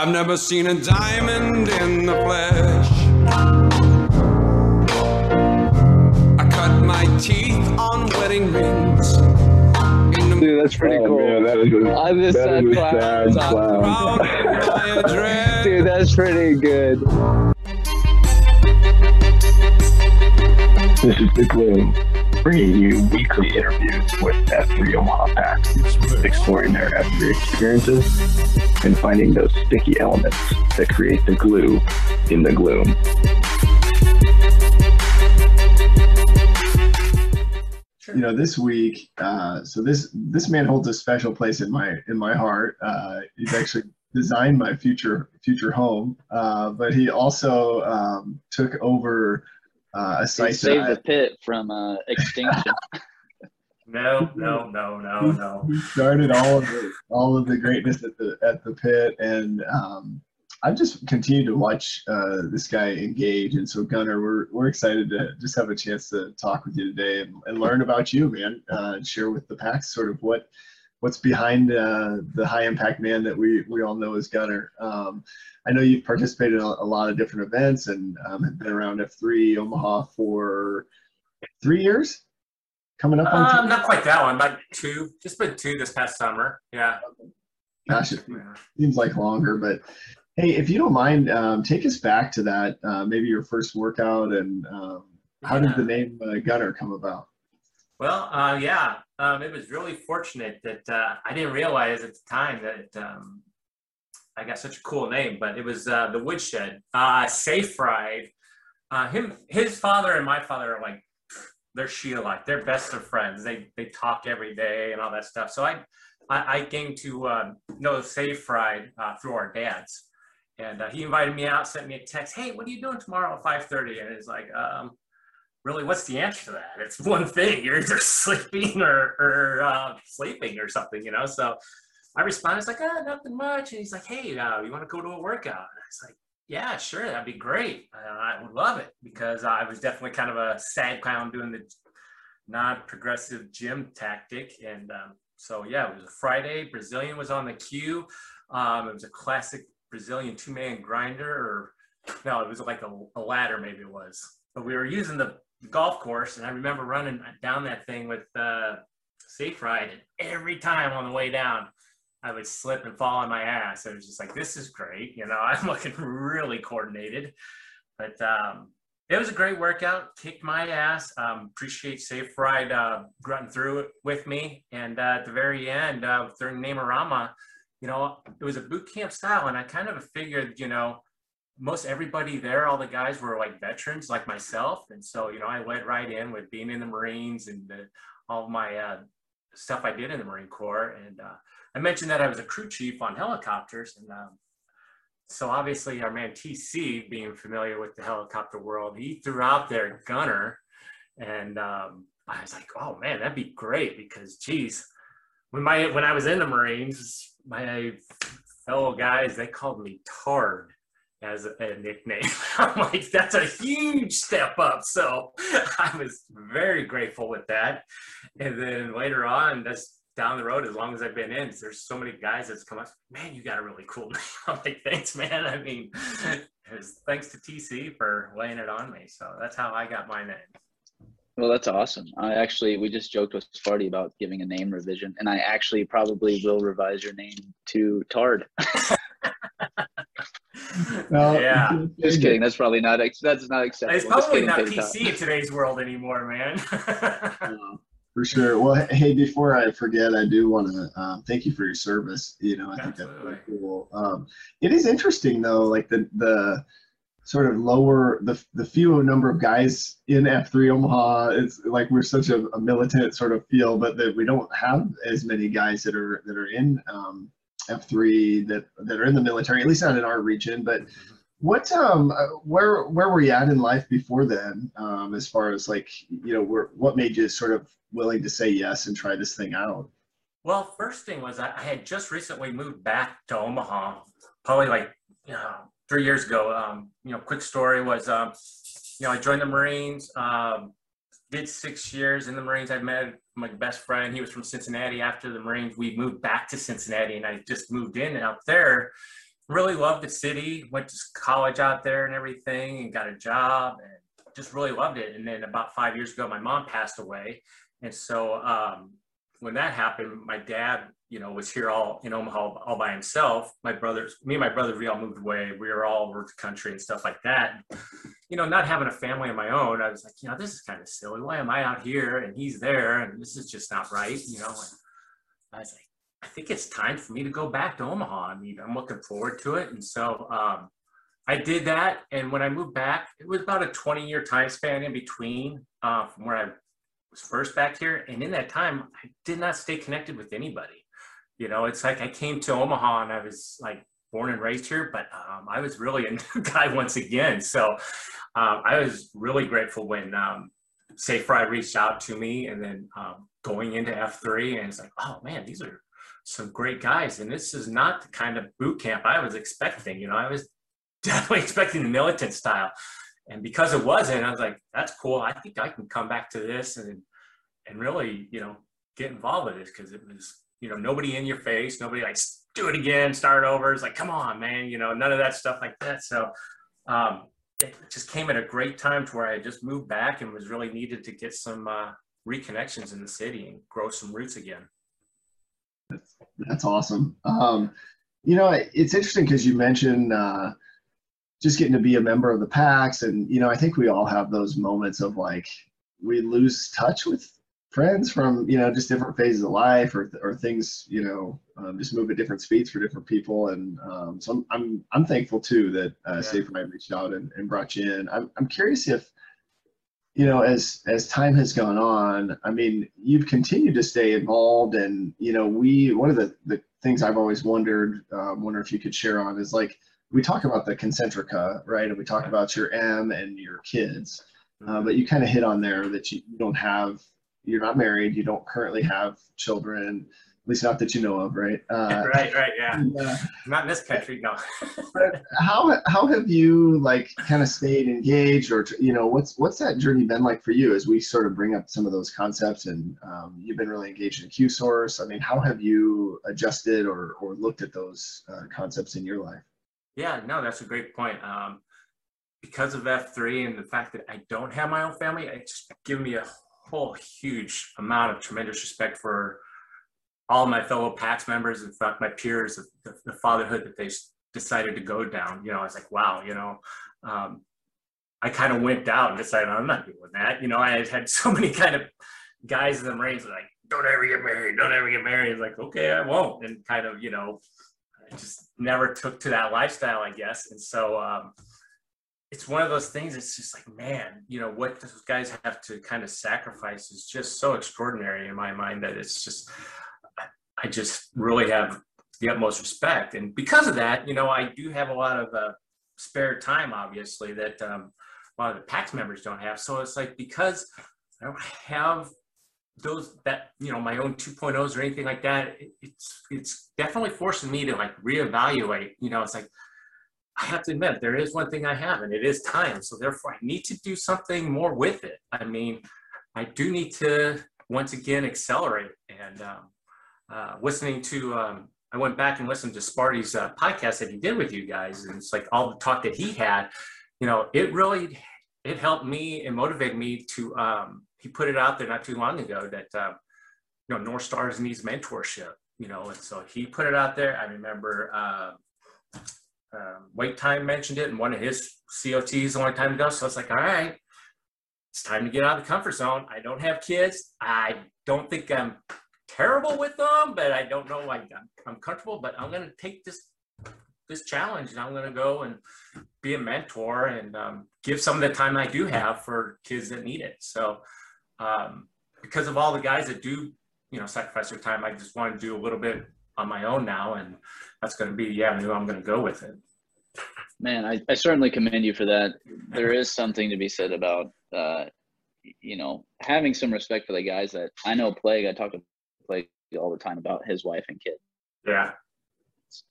I've never seen a diamond in the flesh. I cut my teeth on wedding rings. Dude, that's pretty Oh, cool. man, that is a, I'm just that sad is a clown. sad clown. crowd of my address. Dude, that's pretty good. This is The Gloom, bringing you weekly interviews with F3 Omaha PAX, exploring their F3 experiences and finding those sticky elements that create the glue in the gloom. you know this week uh, so this this man holds a special place in my in my heart uh, he's actually designed my future future home uh, but he also um, took over uh, a He site that saved I- the pit from uh, extinction. No, no, no, no, no. he started all of the all of the greatness at the at the pit and um, I've just continued to watch uh, this guy engage and so Gunner we're we're excited to just have a chance to talk with you today and, and learn about you man uh, and share with the pack sort of what what's behind uh, the high impact man that we we all know as Gunner. um, I know you've participated in a, a lot of different events and um, have been around F3 Omaha for three years coming up on Um, not quite that one, but two. Just been two this past summer. Yeah. gosh it seems like longer, but hey, if you don't mind, um, take us back to that, uh, maybe your first workout and um, how did the name uh, Gunner come about? Well, uh, yeah, um, it was really fortunate that uh, I didn't realize at the time that um, I got such a cool name, but it was uh, the Woodshed. Uh, Safe Ride. Uh, him, his father and my father are like they're Sheila they're best of friends. They they talk every day and all that stuff. So I I, I came to uh, know Safe Ride uh, through our dads, and uh, he invited me out, sent me a text. Hey, what are you doing tomorrow at five thirty? And it's like, um, really, what's the answer to that? It's one thing. You're either sleeping or, or uh, sleeping or something, you know? So I responded, it's like, ah, nothing much. And he's like, hey, uh, you want to go to a workout? And I was like, yeah, sure, that'd be great. Uh, I would love it because I was definitely kind of a sad clown doing the non-progressive gym tactic. And um, so, yeah, it was a Friday. Brazilian was on the queue. Um, it was a classic Brazilian two-man grinder or no, it was like a, a ladder, maybe it was. But we were using the golf course, and I remember running down that thing with uh, Safe Ride, and every time on the way down, I would slip and fall on my ass. I was just like, "This is great," you know. I'm looking really coordinated, but um, it was a great workout. Kicked my ass. Um, appreciate Safe Ride uh, grunting through it with me, and uh, at the very end, uh, during Namarama, you know, it was a boot camp style, and I kind of figured, you know most everybody there, all the guys were like veterans like myself. And so, you know, I went right in with being in the Marines and the, all my uh, stuff I did in the Marine Corps. And uh, I mentioned that I was a crew chief on helicopters. And um, so obviously our man TC, being familiar with the helicopter world, he threw out their gunner. And um, I was like, oh man, that'd be great because geez, when my, when I was in the Marines, my fellow guys, they called me Tard as a, nickname. I'm like, that's a huge step up. So I was very grateful with that. And then later on, that's down the road, as long as I've been in, there's so many guys that's come up, man, you got a really cool name. I'm like, thanks, man. I mean, was thanks to TC for laying it on me. So that's how I got my name. Well, that's awesome. I actually, we just joked with Sparty about giving a name revision, and I actually probably will revise your name to Tard. No, yeah. Just kidding. That's probably not. Ex- that's not acceptable. It's Just probably kidding, not Kate Top. PC in today's world anymore, man. For sure. Well, hey, before I forget, I do want to um, thank you for your service. You know, I think that's really cool. Um, it is interesting though, like the the sort of lower the the few number of guys in F3 Omaha. It's like we're such a, a militant sort of feel, but that we don't have as many guys that are that are in um, F3 that that are in the military, at least not in our region. But what um uh, where where were you at in life before then? Um, as far as like you know, where, what made you sort of willing to say yes and try this thing out? Well, first thing was I I had just recently moved back to Omaha, probably like you know three years ago. Um, you know, quick story was um, you know I joined the Marines, um, did six years in the Marines. I met my best friend. He was from Cincinnati. After the Marines, we moved back to Cincinnati, and I just moved in and out there really loved the city. Went to college out there and everything, and got a job, and just really loved it. And then about five years ago, my mom passed away, and so um, when that happened, my dad, you know, was here all in Omaha all by himself. My brothers, me and my brother, we all moved away. We were all over the country and stuff like that. You know, not having a family of my own, I was like, you know, this is kind of silly. Why am I out here and he's there, and this is just not right, you know? And I was like, I think it's time for me to go back to Omaha. I mean, I'm looking forward to it, and so um, I did that. And when I moved back, it was about a 20 year time span in between uh, from where I was first back here. And in that time, I did not stay connected with anybody. You know, it's like I came to Omaha and I was like born and raised here, but um, I was really a new guy once again. So um, I was really grateful when um, Safe Ride reached out to me and then um, going into F3 and it's like, oh man, these are some great guys. And this is not the kind of boot camp I was expecting. You know, I was definitely expecting the militant style and because it wasn't, I was like, that's cool. I think I can come back to this and and really, you know, get involved with this because it was, you know, nobody in your face, nobody like do it again, start over. It's like, come on, man, you know, none of that stuff like that. So um, it just came at a great time to where I just moved back and was really needed to get some uh, reconnections in the city and grow some roots again. That's, that's awesome. Um, you know, it's interesting because you mentioned uh, just getting to be a member of the PAX. And, you know, I think we all have those moments of like, we lose touch with friends from, you know, just different phases of life or, or things, you know, um, just move at different speeds for different people. And um, so I'm, I'm, I'm thankful too that uh, yeah. Safe Ride reached out and, and brought you in. I'm, I'm curious if, you know, as as time has gone on, I mean, you've continued to stay involved, and you know, we one of the the things I've always wondered, um, wonder if you could share on is like, we talk about the concentrica, right? And we talk about your M and your kids, uh, mm-hmm. but you kind of hit on there that you don't have, you're not married, you don't currently have children, at least not that you know of, right? Uh, right, right, yeah. Uh, not in this country, no. but how how have you like kind of stayed engaged, or you know, what's what's that journey been like for you as we sort of bring up some of those concepts, and um, you've been really engaged in Q source. I mean, how have you adjusted or or looked at those uh, concepts in your life? Yeah, no, that's a great point. Um, because of F3 and the fact that I don't have my own family, it's given me a whole huge amount of tremendous respect for all my fellow PAX members, and my peers, the, the fatherhood that they decided to go down. You know, I was like, wow, you know, um, I kind of went down and decided I'm not doing that. You know, I had had so many kind of guys in the Marines like, don't ever get married, don't ever get married. It's like, okay, I won't. And kind of, you know, just never took to that lifestyle, I guess. And so um, it's one of those things. It's just like, man, you know, what those guys have to kind of sacrifice is just so extraordinary in my mind that it's just, I just really have the utmost respect. And because of that, you know, I do have a lot of uh, spare time, obviously, that um, a lot of the PAX members don't have. So it's like because I don't have those that you know my own 2.0s or anything like that it's it's definitely forcing me to like reevaluate you know it's like i have to admit there is one thing i have and it is time so therefore i need to do something more with it i mean i do need to once again accelerate and um, uh, listening to um, i went back and listened to sparty's uh, podcast that he did with you guys and it's like all the talk that he had you know it really it helped me and motivated me to um, he put it out there not too long ago that uh, you know North Stars needs mentorship. You know, and so he put it out there. I remember uh, Wait Time mentioned it in one of his COTs a long time ago. So it's like, all right, it's time to get out of the comfort zone. I don't have kids. I don't think I'm terrible with them, but I don't know. Like I'm, I'm comfortable, but I'm going to take this this challenge and I'm going to go and be a mentor and um, give some of the time I do have for kids that need it. So um, because of all the guys that do, you know, sacrifice their time, I just want to do a little bit on my own now, and that's going to be the avenue I'm going to go with it. Man, I, I certainly commend you for that. There is something to be said about, uh, you know, having some respect for the guys that I know. Plague, I talk to Plague all the time about his wife and kid. Yeah.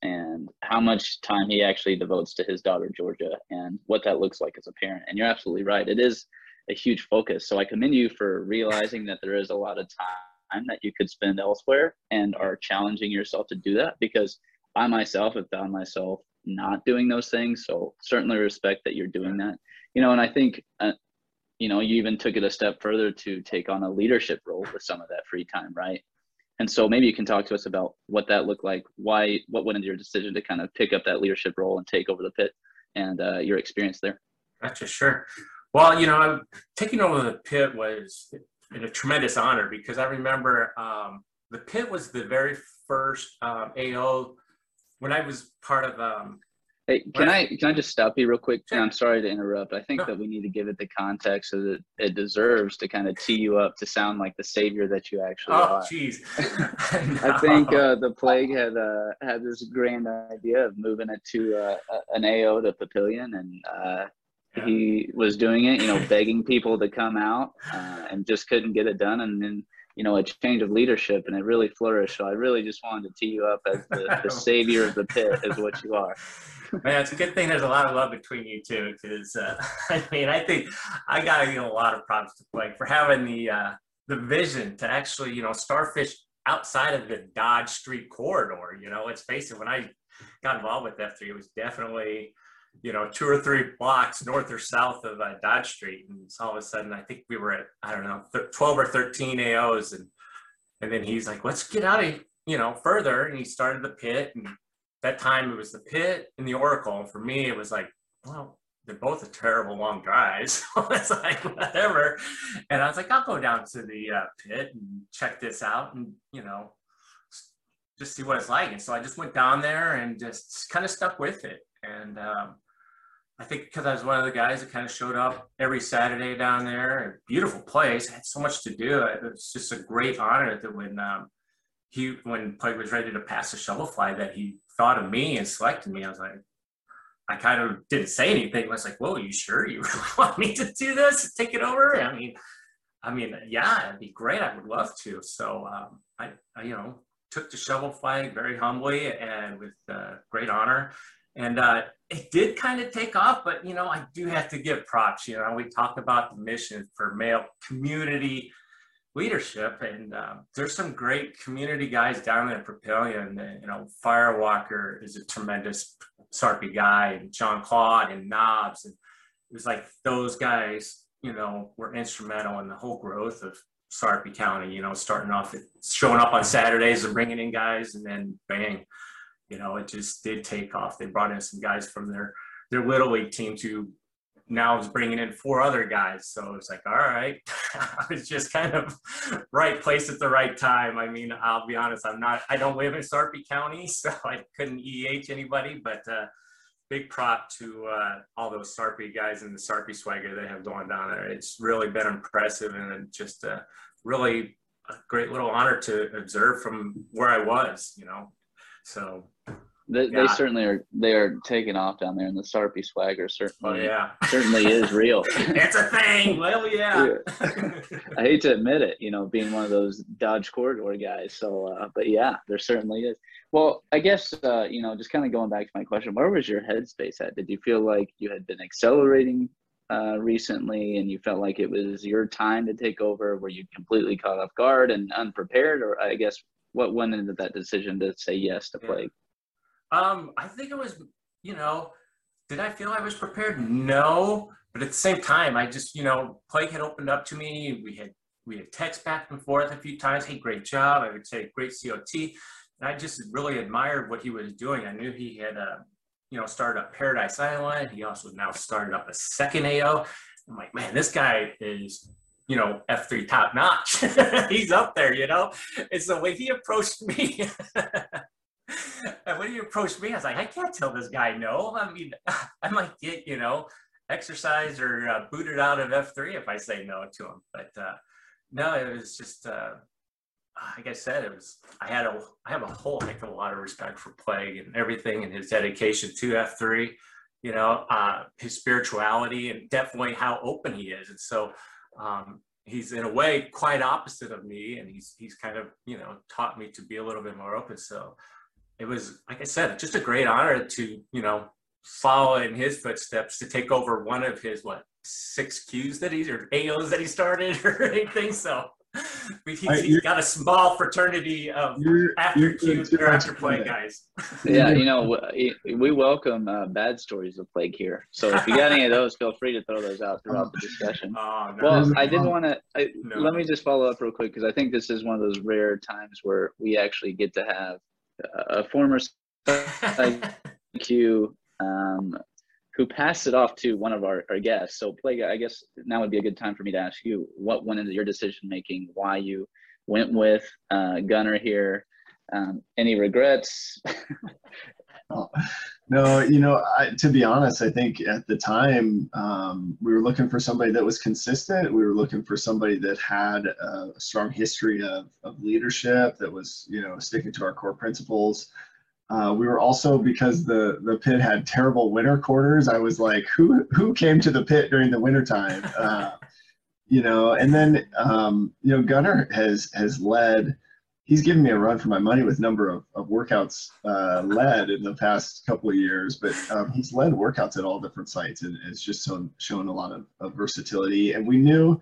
And how much time he actually devotes to his daughter Georgia, and what that looks like as a parent. And you're absolutely right. It is a huge focus. So I commend you for realizing that there is a lot of time that you could spend elsewhere and are challenging yourself to do that because I myself have found myself not doing those things. So certainly respect that you're doing that. You know, and I think, uh, you know, you even took it a step further to take on a leadership role with some of that free time, right? And so maybe you can talk to us about what that looked like, why, what went into your decision to kind of pick up that leadership role and take over the pit and uh, your experience there. Gotcha, sure. Well, you know, taking over the pit was a tremendous honor because I remember um, the pit was the very first um, AO when I was part of. Um, hey, can I can I just stop you real quick? Sure. I'm sorry to interrupt. I think No. that we need to give it the context so that it deserves to kind of tee you up to sound like the savior that you actually oh, are. jeez. I think uh, the plague had uh, had this grand idea of moving it to uh, an AO to Papillion, and uh, Yeah. he was doing it, you know, begging people to come out, uh, and just couldn't get it done. And then, you know, a change of leadership, and it really flourished. So I really just wanted to tee you up as the, the savior of the pit, is what you are. Man, it's a good thing there's a lot of love between you two because uh, I mean, I think I got to give a lot of props to Plague for having the uh, the vision to actually, you know, starfish outside of the Dodge Street corridor. You know, let's face it, when I got involved with F3, it was definitely, you know, two or three blocks north or south of uh, Dodge Street. And all of a sudden, I think we were at, I don't know, th- 12 or 13 AOs. And, and then he's like, let's get out of, you know, further. And he started the pit. And that time it was the pit and the Oracle. And for me, it was like, well, they're both a terrible long drives. So it's like, whatever. And I was like, I'll go down to the uh, pit and check this out and, you know, just see what it's like. And so I just went down there and just kind of stuck with it. And um, I think because I was one of the guys that kind of showed up every Saturday down there, a beautiful place, I had so much to do. It was just a great honor that when um, he, when Pike was ready to pass the shovel fly, that he thought of me and selected me. I was like, I kind of didn't say anything. I was like, "Whoa, you sure you really want me to do this? Take it over?" I mean, I mean, yeah, it'd be great. I would love to. So um, I, I, you know, took the shovel flag very humbly and with uh, great honor. And uh, it did kind of take off, but you know, I do have to give props. You know, we talk about the mission for male community leadership, and um, there's some great community guys down in Papillion. You know, Firewalker is a tremendous Sarpy guy, and John Claude and Knobs, and it was like those guys, you know, were instrumental in the whole growth of Sarpy County. You know, starting off at showing up on Saturdays and bringing in guys, and then bang, you know, it just did take off. They brought in some guys from their their little league team to now is bringing in four other guys. So it's like, all right, I was just kind of right place at the right time. I mean, I'll be honest, I'm not, I don't live in Sarpy County, so I couldn't EH anybody, but uh, big prop to uh, all those Sarpy guys and the Sarpy swagger they have going down there. It's really been impressive and just uh, really a great little honor to observe from where I was, you know. So, They, they certainly are. They are taking off down there, and the Sarpy swagger oh certainly yeah, certainly is real. it's a thing. Well, yeah. I hate to admit it, you know, being one of those Dodge corridor guys. So, uh, but yeah, there certainly is. Well, I guess uh, you know, just kind of going back to my question, where was your headspace at? Did you feel like you had been accelerating uh, recently, and you felt like it was your time to take over? Were you completely caught off guard and unprepared, or I guess what went into that decision to say yes to Yeah. Um, I think it was, you know, did I feel I was prepared? No, but at the same time, I just, you know, Plague had opened up to me. We had we had text back and forth a few times. Hey, great job! I would say great COT, and I just really admired what he was doing. I knew he had, uh, you know, started up Paradise Island. He also now started up a second AO. I'm like, man, this guy is you know, F3 top notch. He's up there, you know? And so when he approached me, and when he approached me, I was like, I can't tell this guy no. I mean, I might get, you know, exercised or uh, booted out of F3 if I say no to him. But uh, no, it was just, uh, like I said, it was, I had a, I have a whole heck of a lot of respect for Plague and everything and his dedication to F3, you know, uh, his spirituality and definitely how open he is. And so, um, he's in a way quite opposite of me and he's he's kind of you know taught me to be a little bit more open so it was like i said just a great honor to you know follow in his footsteps to take over one of his what six qs that he's or aos that he started or anything so he's, he's got a small fraternity of you're, after you're Q or after play guys. yeah, you know, we welcome uh, bad stories of plague here. So if you got any of those, feel free to throw those out throughout the discussion. Oh, no. Well, I did want to no. let me just follow up real quick because I think this is one of those rare times where we actually get to have a former Q um, who passed it off to one of our, our guests. So, Plague, I guess now would be a good time for me to ask you what went into your decision making, why you went with uh, Gunner here. Um, any regrets? no, you know, I, to be honest, I think at the time um, we were looking for somebody that was consistent. We were looking for somebody that had a, a strong history of, of leadership, that was, you know, sticking to our core principles. Uh, we were also because the the pit had terrible winter quarters. I was like, who who came to the pit during the winter time? Uh, you know, and then um, you know Gunner has has led. He's given me a run for my money with number of, of workouts uh, led in the past couple of years, but um, he's led workouts at all different sites and it's just shown, shown a lot of, of versatility. And we knew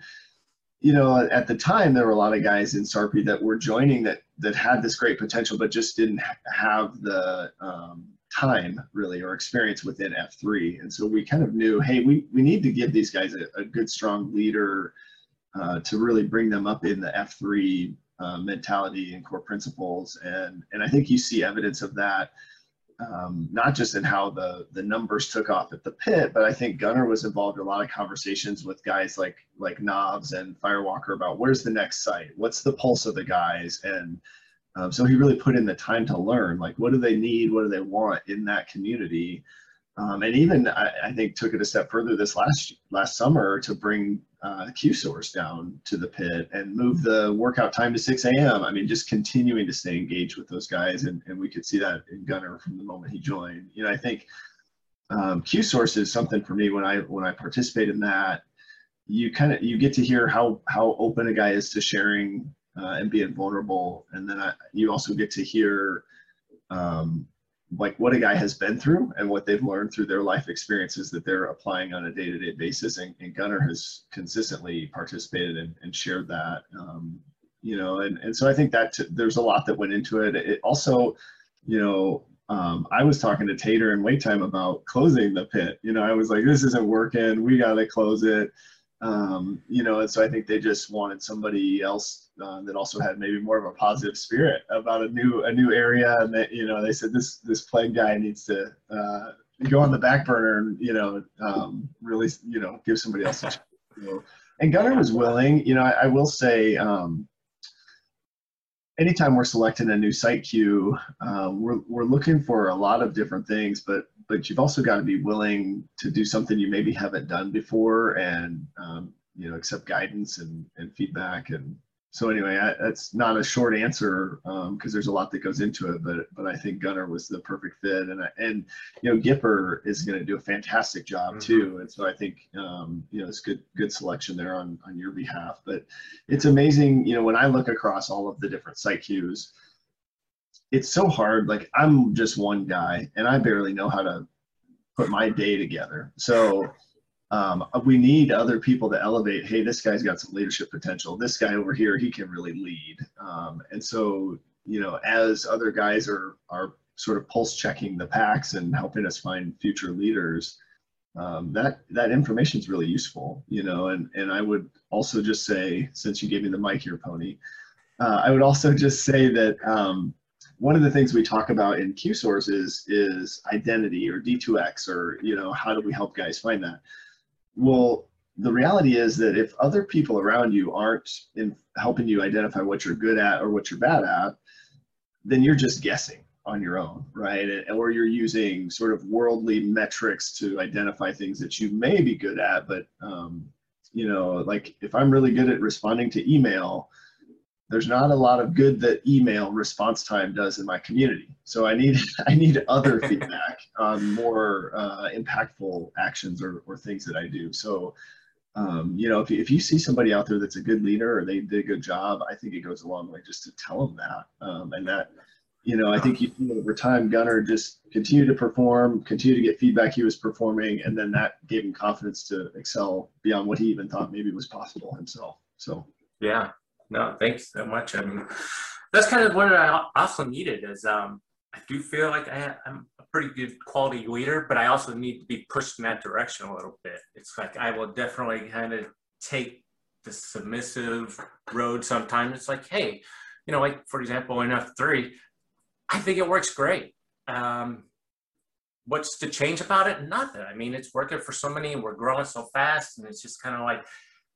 you know, at the time there were a lot of guys in Sarpy that were joining that that had this great potential, but just didn't have the um, time really or experience within F3. And so we kind of knew, hey, we we need to give these guys a, a good, strong leader uh, to really bring them up in the F3 uh, mentality and core principles. And and I think you see evidence of that um, not just in how the the numbers took off at the pit, but I think Gunner was involved in a lot of conversations with guys like like Knobs and Firewalker about where's the next site, what's the pulse of the guys, and um, so he really put in the time to learn, like what do they need, what do they want in that community, um, and even I, I, think took it a step further this last last summer to bring uh, Q source down to the pit and move the workout time to 6 a.m. I mean, just continuing to stay engaged with those guys, and, and we could see that in Gunner from the moment he joined. You know, I think um, Q source is something for me when I when I participate in that. You kind of you get to hear how how open a guy is to sharing uh, and being vulnerable, and then I, you also get to hear um, like what a guy has been through and what they've learned through their life experiences that they're applying on a day-to-day basis. And, and gunner has consistently participated and, and shared that um, you know and, and so i think that t- there's a lot that went into it. It also you know um, i was talking to tater and wait time about closing the pit. You know i was like this isn't working. We got to close it um, you know, and so I think they just wanted somebody else uh, that also had maybe more of a positive spirit about a new a new area, and that you know they said this this plague guy needs to uh, go on the back burner and you know um, really you know give somebody else a chance. and Gunner was willing. You know, I, I will say. Um, anytime we're selecting a new site queue, um, we're, we're looking for a lot of different things, but but you've also got to be willing to do something you maybe haven't done before and um, you know accept guidance and, and feedback and so anyway I, that's not a short answer because um, there's a lot that goes into it but but i think gunner was the perfect fit and and you know gipper is going to do a fantastic job mm-hmm. too and so i think um, you know it's good good selection there on on your behalf but it's amazing you know when i look across all of the different site queues it's so hard. Like I'm just one guy and I barely know how to put my day together. So um, we need other people to elevate. Hey, this guy's got some leadership potential. This guy over here, he can really lead. Um, and so, you know, as other guys are are sort of pulse checking the PAX and helping us find future leaders, um, that that information is really useful. You know, and and I would also just say, since you gave me the mic here, Pony, uh, I would also just say that um, one of the things we talk about in Q sources is identity or D2X or, you know, how do we help guys find that? Well, the reality is that if other people around you aren't in helping you identify what you're good at or what you're bad at, then you're just guessing on your own, right? Or you're using sort of worldly metrics to identify things that you may be good at, but um, you know, like if I'm really good at responding to email, there's not a lot of good that email response time does in my community. So I need I need other feedback on more uh, impactful actions or, or things that I do. So um, you know, if you, if you see somebody out there that's a good leader or they did a good job, I think it goes a long way just to tell them that. Um, and that, you know, I think you over time, Gunner just continue to perform, continue to get feedback he was performing, and then that gave him confidence to excel beyond what he even thought maybe was possible himself. So yeah, no, thanks so much. I mean, that's kind of what I also needed is um, I do feel like I, am a pretty good quality leader, but I also need to be pushed in that direction a little bit. It's like I will definitely kind of take the submissive road sometimes. It's like, hey, you know, like for example, in F3, I think it works great. Um, what's to change about it? Nothing. I mean, it's working for so many and we're growing so fast. And it's just kind of like,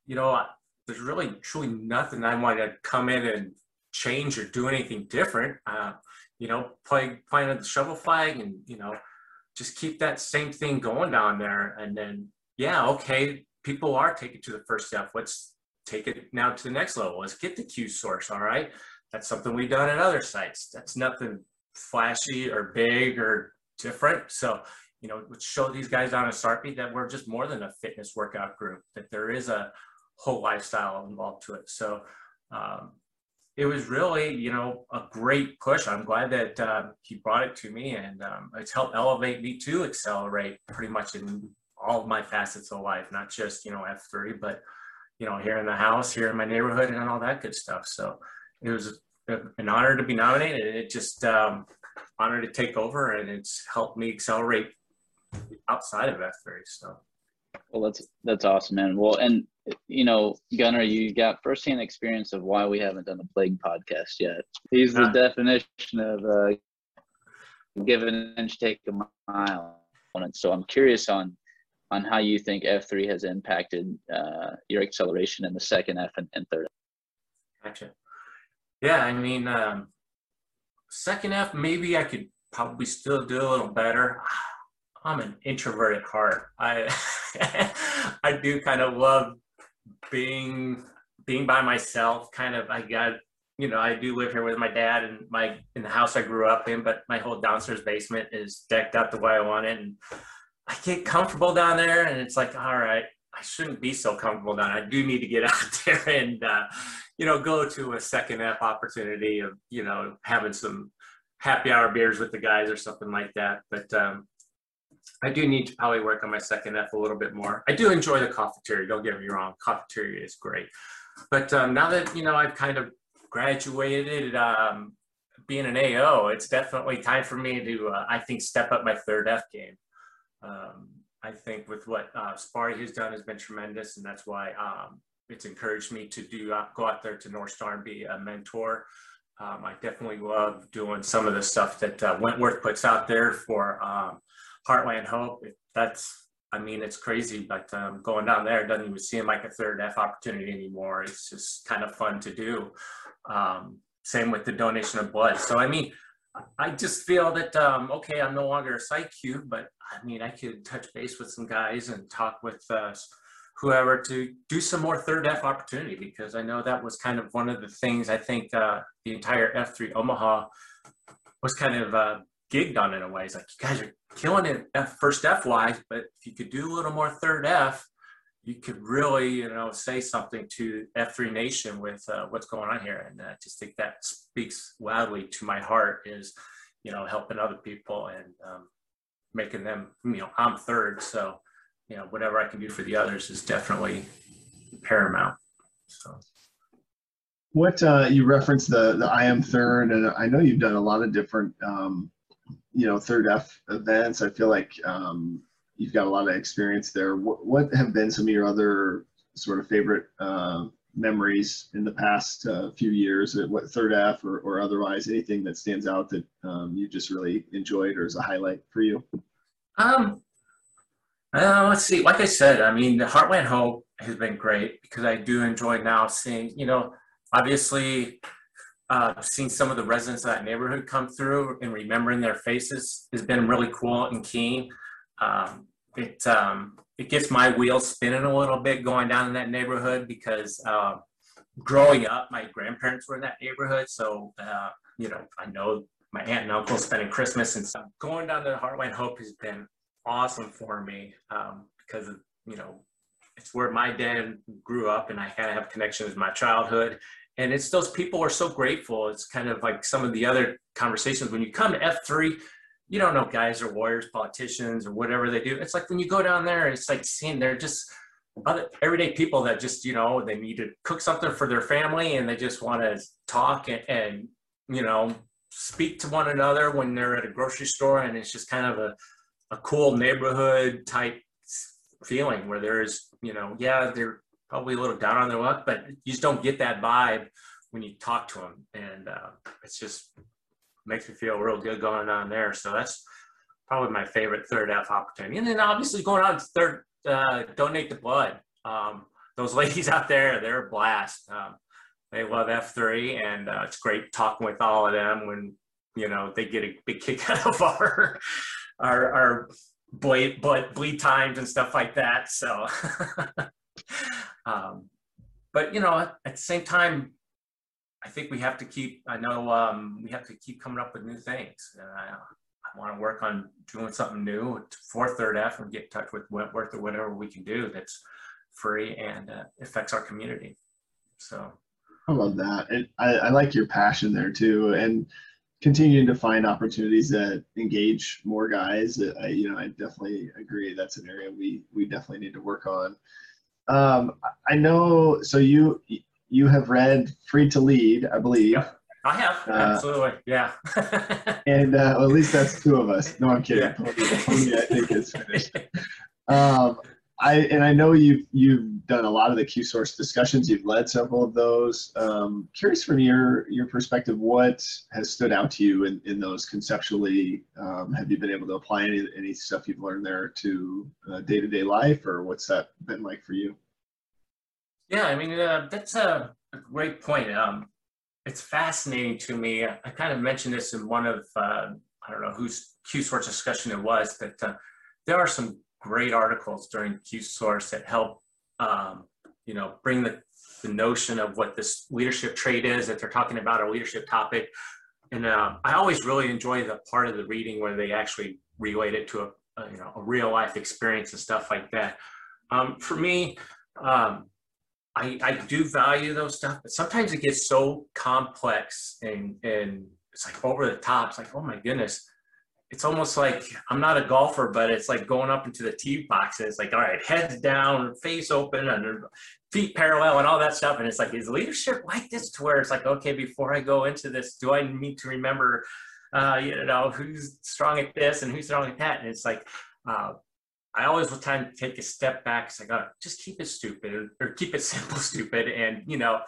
you know, there's really truly nothing I want to come in and change or do anything different. Uh, you know, play playing at the shovel flag and, you know, just keep that same thing going down there. And then, yeah, okay, people are taking to the first step. Let's take it now to the next level. Let's get the Q source. All right. That's something we've done at other sites. That's nothing flashy or big or different. So, you know, show these guys on a Sarpy that we're just more than a fitness workout group, that there is a whole lifestyle involved to it. So, um, it was really, you know, a great push. I'm glad that uh, he brought it to me, and um, it's helped elevate me to accelerate pretty much in all of my facets of life, not just you know F3, but you know here in the house, here in my neighborhood, and all that good stuff. So it was an honor to be nominated. It just um, honor to take over, and it's helped me accelerate outside of F3. So, well, that's that's awesome, man. Well, and you know, Gunner, you got firsthand experience of why we haven't done a plague podcast yet. He's the uh, definition of uh, give an inch, take a mile. So I'm curious on on how you think F3 has impacted uh, your acceleration in the second F and, and third. Gotcha. Yeah, I mean, um, second F, maybe I could probably still do a little better. I'm an introvert at heart. I I do kind of love being being by myself. Kind of, I got you know, I do live here with my dad and my in the house I grew up in, but my whole downstairs basement is decked out the way I want it, and I get comfortable down there. And it's like, all right, I shouldn't be so comfortable down. I do need to get out there and uh, you know, go to a second F opportunity of, you know, having some happy hour beers with the guys or something like that. But um, I do need to probably work on my second F a little bit more. I do enjoy the cafeteria. Don't get me wrong. Cafeteria is great. But um, now that, you know, I've kind of graduated, um, being an AO, it's definitely time for me to, uh, I think, step up my third F game. Um, I think with what uh, Sparty has done has been tremendous, and that's why um, it's encouraged me to do uh, go out there to North Star and be a mentor. Um, I definitely love doing some of the stuff that uh, Wentworth puts out there for um, Heartland Hope. That's, I mean, it's crazy, but um, going down there doesn't even seem like a third F opportunity anymore. It's just kind of fun to do. Um, same with the donation of blood. So, I mean, I just feel that, um, okay, I'm no longer a site Q, but I mean, I could touch base with some guys and talk with uh, whoever to do some more third F opportunity because I know that was kind of one of the things I think uh, the entire F3 Omaha was kind of uh, gigged on in a way. It's like, you guys are killing it F, first F wise, but if you could do a little more third F, you could really, you know, say something to F3 Nation with uh, what's going on here. And I just think that speaks loudly to my heart is, you know, helping other people and um, making them, you know, I'm third. So, you know, whatever I can do for the others is definitely paramount. So. What uh, you referenced the the I am third, and I know you've done a lot of different, um, you know, third F events. I feel like um, you've got a lot of experience there. What, what have been some of your other sort of favorite uh, memories in the past uh, few years? What third F or, or otherwise? Anything that stands out that um, you just really enjoyed or is a highlight for you? Um, uh, let's see. Like I said, I mean, the Heartland Hope has been great because I do enjoy now seeing, you know, obviously uh, seeing some of the residents of that neighborhood come through and remembering their faces has been really cool and keen. Um, it um, it gets my wheels spinning a little bit going down in that neighborhood because uh, growing up, my grandparents were in that neighborhood, so uh, you know I know my aunt and uncle spending Christmas and stuff. Going down to Heartland Hope has been awesome for me um, because of, you know it's where my dad grew up and I kind of have connections with my childhood. And it's those people are so grateful. It's kind of like some of the other conversations when you come to F3, you don't know guys or warriors, politicians or whatever they do. It's like when you go down there, it's like seeing they're just other everyday people that just you know they need to cook something for their family and they just want to talk and, and you know speak to one another when they're at a grocery store and it's just kind of a, a cool neighborhood type feeling where there's you know yeah they're probably a little down on their luck but you just don't get that vibe when you talk to them and uh, it's just makes me feel real good going on there so that's probably my favorite third f opportunity and then obviously going on to third uh, donate the blood. Um, those ladies out there, they're a blast. Um, they love F3, and uh, it's great talking with all of them when you know they get a big kick out of our our, our bleed, bleed, bleed times and stuff like that. So, um, but you know, at the same time, I think we have to keep. I know um, we have to keep coming up with new things. Uh, I want to work on doing something new for Third F and get in touch with Wentworth or whatever we can do that's free and uh, affects our community. So I love that. And I, I like your passion there too. And continuing to find opportunities that engage more guys. I, you know, I definitely agree. That's an area we, we definitely need to work on. Um, I know, so you, you have read Free to Lead, I believe. Yep. I have uh, absolutely, yeah. and uh, well, at least that's two of us. No, I'm kidding. Yeah. I think is finished. Um, I and I know you've you've done a lot of the Q source discussions. You've led several of those. Um, curious from your your perspective, what has stood out to you in, in those conceptually? Um, have you been able to apply any any stuff you've learned there to day to day life, or what's that been like for you? Yeah, I mean uh, that's a, great point. Um, it's fascinating to me. I kind of mentioned this in one of, uh, I don't know whose Q source discussion it was, but uh, there are some great articles during Q source that help, um, you know, bring the, the notion of what this leadership trait is that they're talking about, a leadership topic. And uh, I always really enjoy the part of the reading where they actually relate it to a, a you know, a real life experience and stuff like that. Um, for me, um, I, I do value those stuff, but sometimes it gets so complex and, and it's like over the top. It's like, oh my goodness. It's almost like I'm not a golfer, but it's like going up into the tee box. And it's like, all right, heads down, face open, and feet parallel, and all that stuff. And it's like, is leadership like this? To where it's like, okay, before I go into this, do I need to remember, uh, you know, who's strong at this and who's strong at that? And it's like, uh, I always try to take a step back. It's like, oh, just keep it stupid or keep it simple, stupid. And, you know,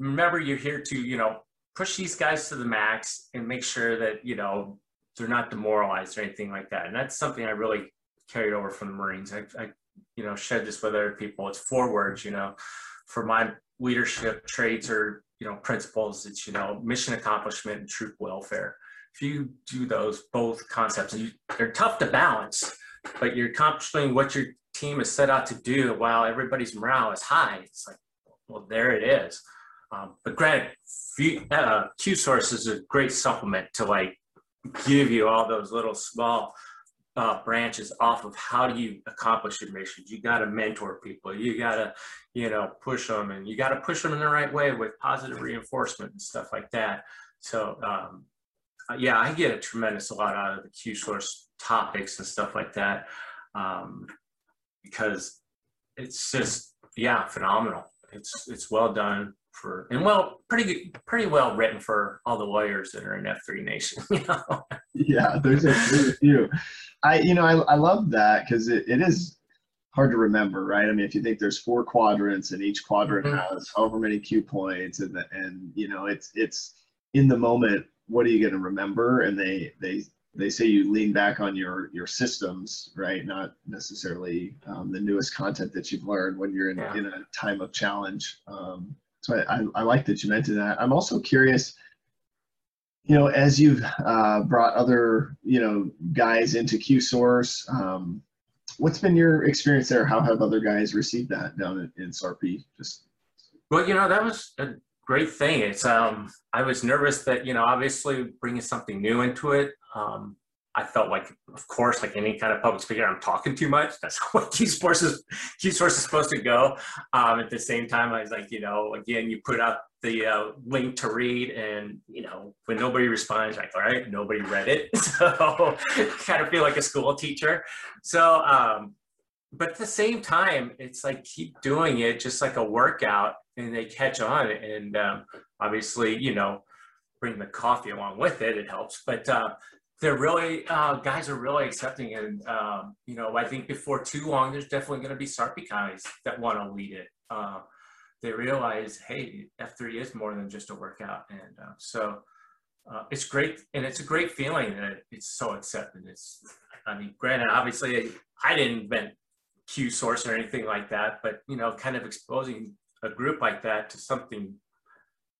remember you're here to, you know, push these guys to the max and make sure that, you know, they're not demoralized or anything like that. And that's something I really carried over from the Marines. I, I you know, shared this with other people. It's four words, you know, for my leadership traits or, you know, principles. It's, you know, mission accomplishment and troop welfare. If you do those both concepts, you, they're tough to balance but you're accomplishing what your team is set out to do while everybody's morale is high. It's like, well, there it is. Um, but granted, uh, Q source is a great supplement to like give you all those little small uh, branches off of how do you accomplish your missions. You got to mentor people. You got to, you know, push them, and you got to push them in the right way with positive reinforcement and stuff like that. So, um, yeah, I get a tremendous lot out of the Q source topics and stuff like that um, because it's just yeah phenomenal it's it's well done for and well pretty pretty well written for all the lawyers that are in f3 nation you know yeah there's a, there's a few i you know i, I love that because it, it is hard to remember right i mean if you think there's four quadrants and each quadrant mm-hmm. has however many q points and the, and you know it's it's in the moment what are you going to remember and they they they say you lean back on your your systems, right? Not necessarily um, the newest content that you've learned when you're in, yeah. in a time of challenge. Um, so I, I, I, like that you mentioned that. I'm also curious, you know, as you've uh, brought other you know guys into Q Source, um, what's been your experience there? How have other guys received that down in, in Sarpy? Just well, you know, that was a great thing. It's um, I was nervous that you know, obviously bringing something new into it. Um, I felt like, of course, like any kind of public speaker, I'm talking too much. That's what Q Source is, Source is supposed to go. Um, at the same time, I was like, you know, again, you put out the uh, link to read, and you know, when nobody responds, like, all right, nobody read it, so kind of feel like a school teacher. So um, but at the same time, it's like keep doing it just like a workout and they catch on. And um, obviously, you know, bring the coffee along with it, it helps. But uh, they're really, uh, guys are really accepting. And, um, you know, I think before too long, there's definitely going to be Sarpy guys that want to lead it. Uh, they realize, hey, F3 is more than just a workout. And uh, so uh, it's great. And it's a great feeling that it's so accepted. It's, I mean, granted, obviously, I didn't invent Q source or anything like that, but you know, kind of exposing a group like that to something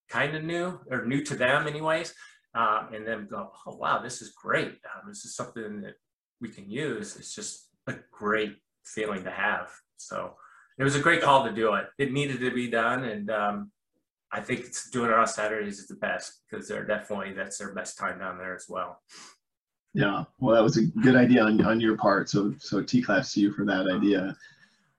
kind of new or new to them, anyways, um, and then go, oh wow, this is great. Um, this is something that we can use. It's just a great feeling to have. So it was a great call to do it. It needed to be done, and um, I think it's doing it on Saturdays is the best because they're definitely that's their best time down there as well. Yeah, well, that was a good idea on, on your part. So so T-claps to you for that idea.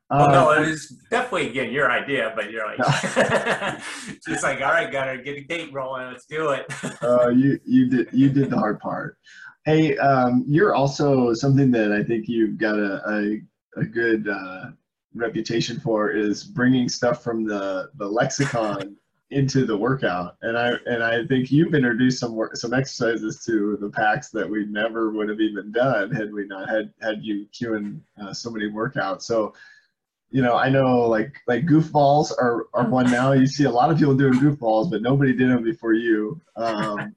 Well, uh, no, it was definitely again your idea, but you're like just like, all right, Gunner, get a date rolling, let's do it. uh, you you did you did the hard part. Hey, um, you're also something that I think you've got a a, a good uh, reputation for is bringing stuff from the the lexicon into the workout. And I and I think you've introduced some work, some exercises to the PAX that we never would have even done had we not had had you queuing uh, so many workouts. So, you know, I know like like goofballs are are one now. You see a lot of people doing goofballs, but nobody did them before you. Um,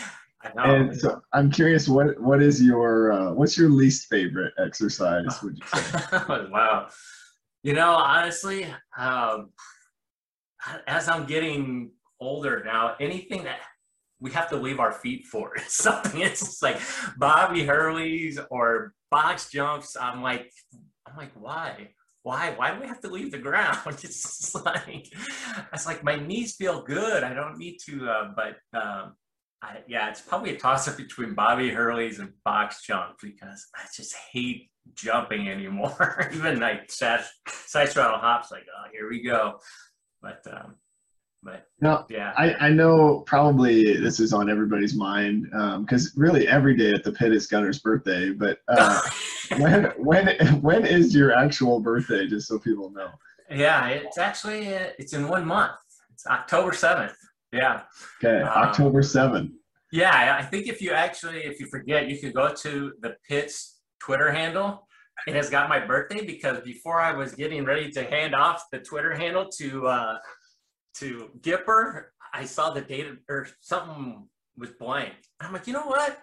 and so I'm curious, what what is your uh, what's your least favorite exercise? Would you say? wow, you know, honestly. Um, as I'm getting older now, anything that we have to leave our feet for is something. It's like Bobby Hurley's or box jumps. I'm like, I'm like, why? Why? Why do we have to leave the ground? It's like, it's like my knees feel good. I don't need to. Uh, but um, I, yeah, it's probably a toss up between Bobby Hurley's and box jump because I just hate jumping anymore. Even like side, side straddle hops, like, oh, here we go. But um, but no, yeah, I, I know probably this is on everybody's mind because um, really every day at the pit is Gunner's birthday. But uh, when when when is your actual birthday? Just so people know. Yeah, it's actually uh, it's in one month. It's October seventh. Yeah. Okay, um, October seventh. Yeah, I think if you actually if you forget, you could go to the pit's Twitter handle it has got my birthday because before I was getting ready to hand off the Twitter handle to uh, to Gipper, I saw the date or something was blank. I'm like, you know what?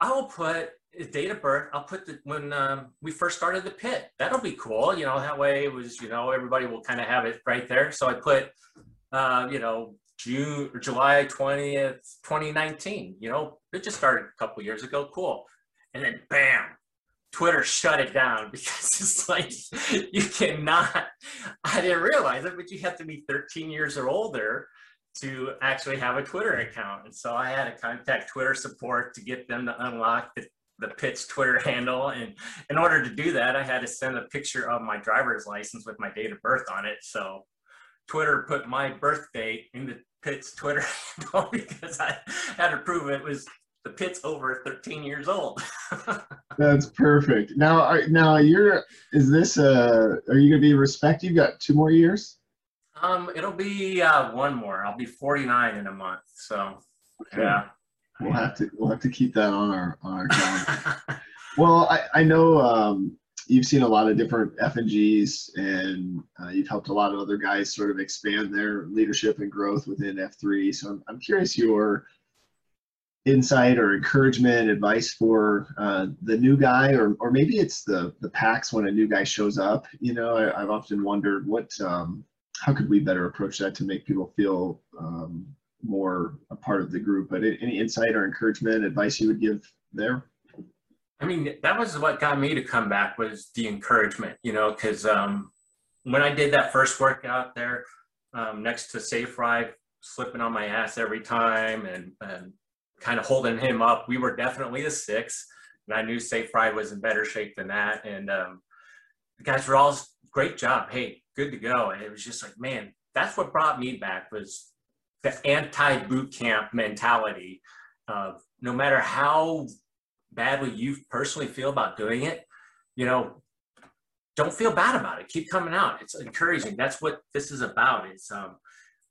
I will put a date of birth. I'll put the when um, we first started the pit. That'll be cool. You know, that way it was. You know, everybody will kind of have it right there. So I put, uh, you know, June or July 20th, 2019. You know, it just started a couple years ago. Cool. And then bam, Twitter shut it down because it's like you cannot. I didn't realize it, but you have to be 13 years or older to actually have a Twitter account. And so I had to contact Twitter support to get them to unlock the, the pit's Twitter handle. And in order to do that, I had to send a picture of my driver's license with my date of birth on it. So Twitter put my birth date in the pit's Twitter handle because I had to prove it was the pit's over 13 years old. That's perfect. Now, are, now you're. Is this a? Are you gonna be respect? You've got two more years. Um, it'll be uh, one more. I'll be 49 in a month. So, okay. yeah. We'll have to we'll have to keep that on our on our calendar. well, I I know um, you've seen a lot of different FNGs and uh, you've helped a lot of other guys sort of expand their leadership and growth within F3. So I'm I'm curious your insight or encouragement, advice for uh, the new guy, or or maybe it's the the PAX when a new guy shows up. You know, I, have often wondered what um, how could we better approach that to make people feel um, more a part of the group. But any insight or encouragement, advice you would give there? I mean, that was what got me to come back was the encouragement. You know, because um, when I did that first workout there um, next to Safe Ride, slipping on my ass every time and, and kind of holding him up. We were definitely a six, and I knew Safe Ride was in better shape than that. And um, the guys were all great job. Hey, good to go. And it was just like, man, that's what brought me back was the anti-boot camp mentality of no matter how badly you personally feel about doing it, you know, don't feel bad about it. Keep coming out. It's encouraging. That's what this is about. It's um,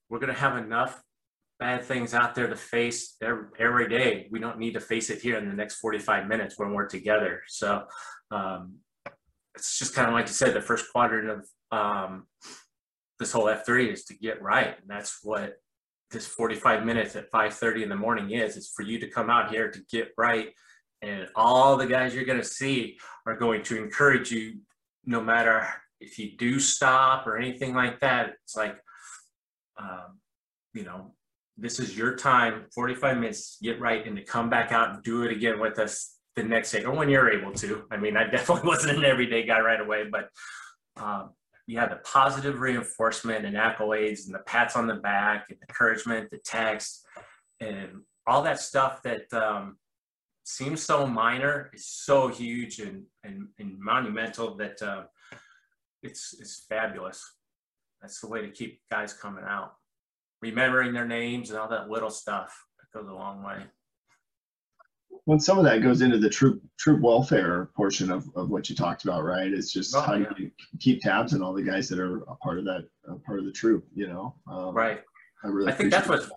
we're gonna have enough bad things out there to face every, day. We don't need to face it here in the next 45 minutes when we're together. So um, it's just kind of like you said, the first quadrant of um, this whole F3 is to get right. And that's what this 45 minutes at 5.30 in the morning is. It's for you to come out here to get right. And all the guys you're going to see are going to encourage you no matter if you do stop or anything like that. It's like, um, you know, this is your time, 45 minutes, get right, and to come back out and do it again with us the next day or when you're able to. I mean, I definitely wasn't an everyday guy right away, but um, have the positive reinforcement and accolades and the pats on the back and encouragement, the text, and all that stuff that um, seems so minor is so huge and, and, and monumental that uh, it's, it's fabulous. That's the way to keep guys coming out remembering their names and all that little stuff that goes a long way. When some of that goes into the troop troop welfare portion of, of what you talked about, right? It's just oh, how yeah. you keep tabs on all the guys that are a part of that part of the troop, you know. Um, right. I really. I think that's what's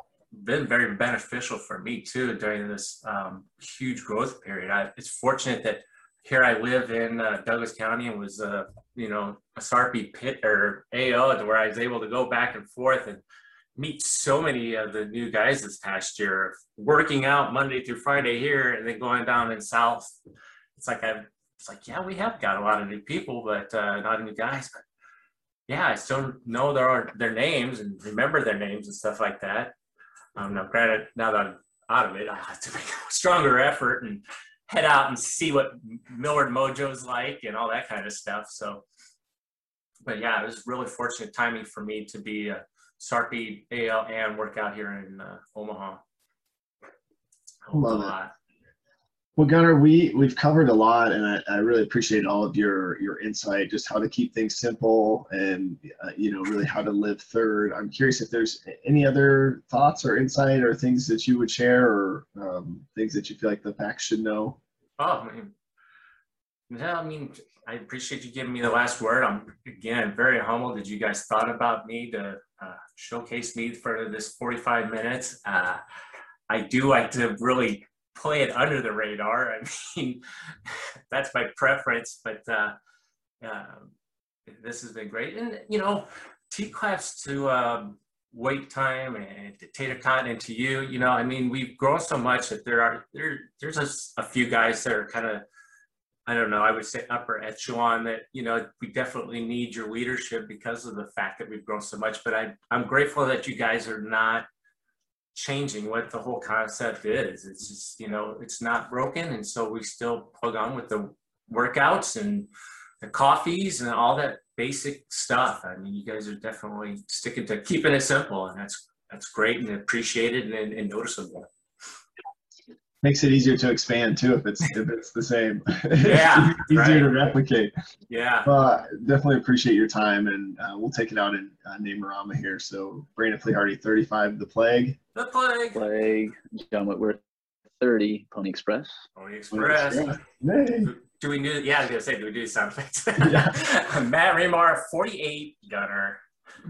been very beneficial for me too during this um, huge growth period. I, it's fortunate that here I live in uh, Douglas County and was, uh, you know, a Sarpy pit or AO to where I was able to go back and forth and meet so many of the new guys this past year, working out Monday through Friday here, and then going down in South. It's like I've it's like yeah, we have got a lot of new people, but uh, not new guys. But yeah, I still know their their names and remember their names and stuff like that. Um, now, granted, now that I'm out of it, I have to make a stronger effort and head out and see what Millard Mojo's like and all that kind of stuff. So, but yeah, it was really fortunate timing for me to be. Uh, Sarpy AO and work out here in uh, Omaha. Love it. Well, Gunner, we we've covered a lot, and I, I really appreciate all of your your insight, just how to keep things simple, and uh, you know, really how to live third. I'm curious if there's any other thoughts or insight or things that you would share, or um, things that you feel like the pack should know. Oh, I mean, yeah, I mean, I appreciate you giving me the last word. I'm again very humbled that you guys thought about me to uh, showcase me for this 45 minutes. Uh, I do like to really play it under the radar. I mean, that's my preference, but uh, um, this has been great. And, you know, T-claps to um, wait time and Tater Cotton and to you, you know, I mean, we've grown so much that there are, there, there's a, a few guys that are kind of I don't know, I would say upper echelon that, you know, we definitely need your leadership because of the fact that we've grown so much. But I, I'm grateful that you guys are not changing what the whole concept is. It's just, you know, it's not broken. And so we still plug on with the workouts and the coffees and all that basic stuff. I mean, you guys are definitely sticking to keeping it simple and that's, that's great and appreciated and, and noticeable makes it easier to expand too if it's if it's the same. Yeah, easier right. to replicate. Yeah. Uh, definitely appreciate your time, and uh, we'll take it out in uh, Name-A-Rama here. So Brandon Flehardy, 35, The Plague. The Plague. Plague. John Whitworth, 30, Pony Express. Pony Express. Pony Express. Do we do? Yeah, I was gonna say, do we do sound effects? Yeah. Matt Remar, 48, Gunner.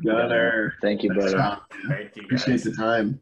Gunner. Thank you, brother. Thank you. Appreciate the time.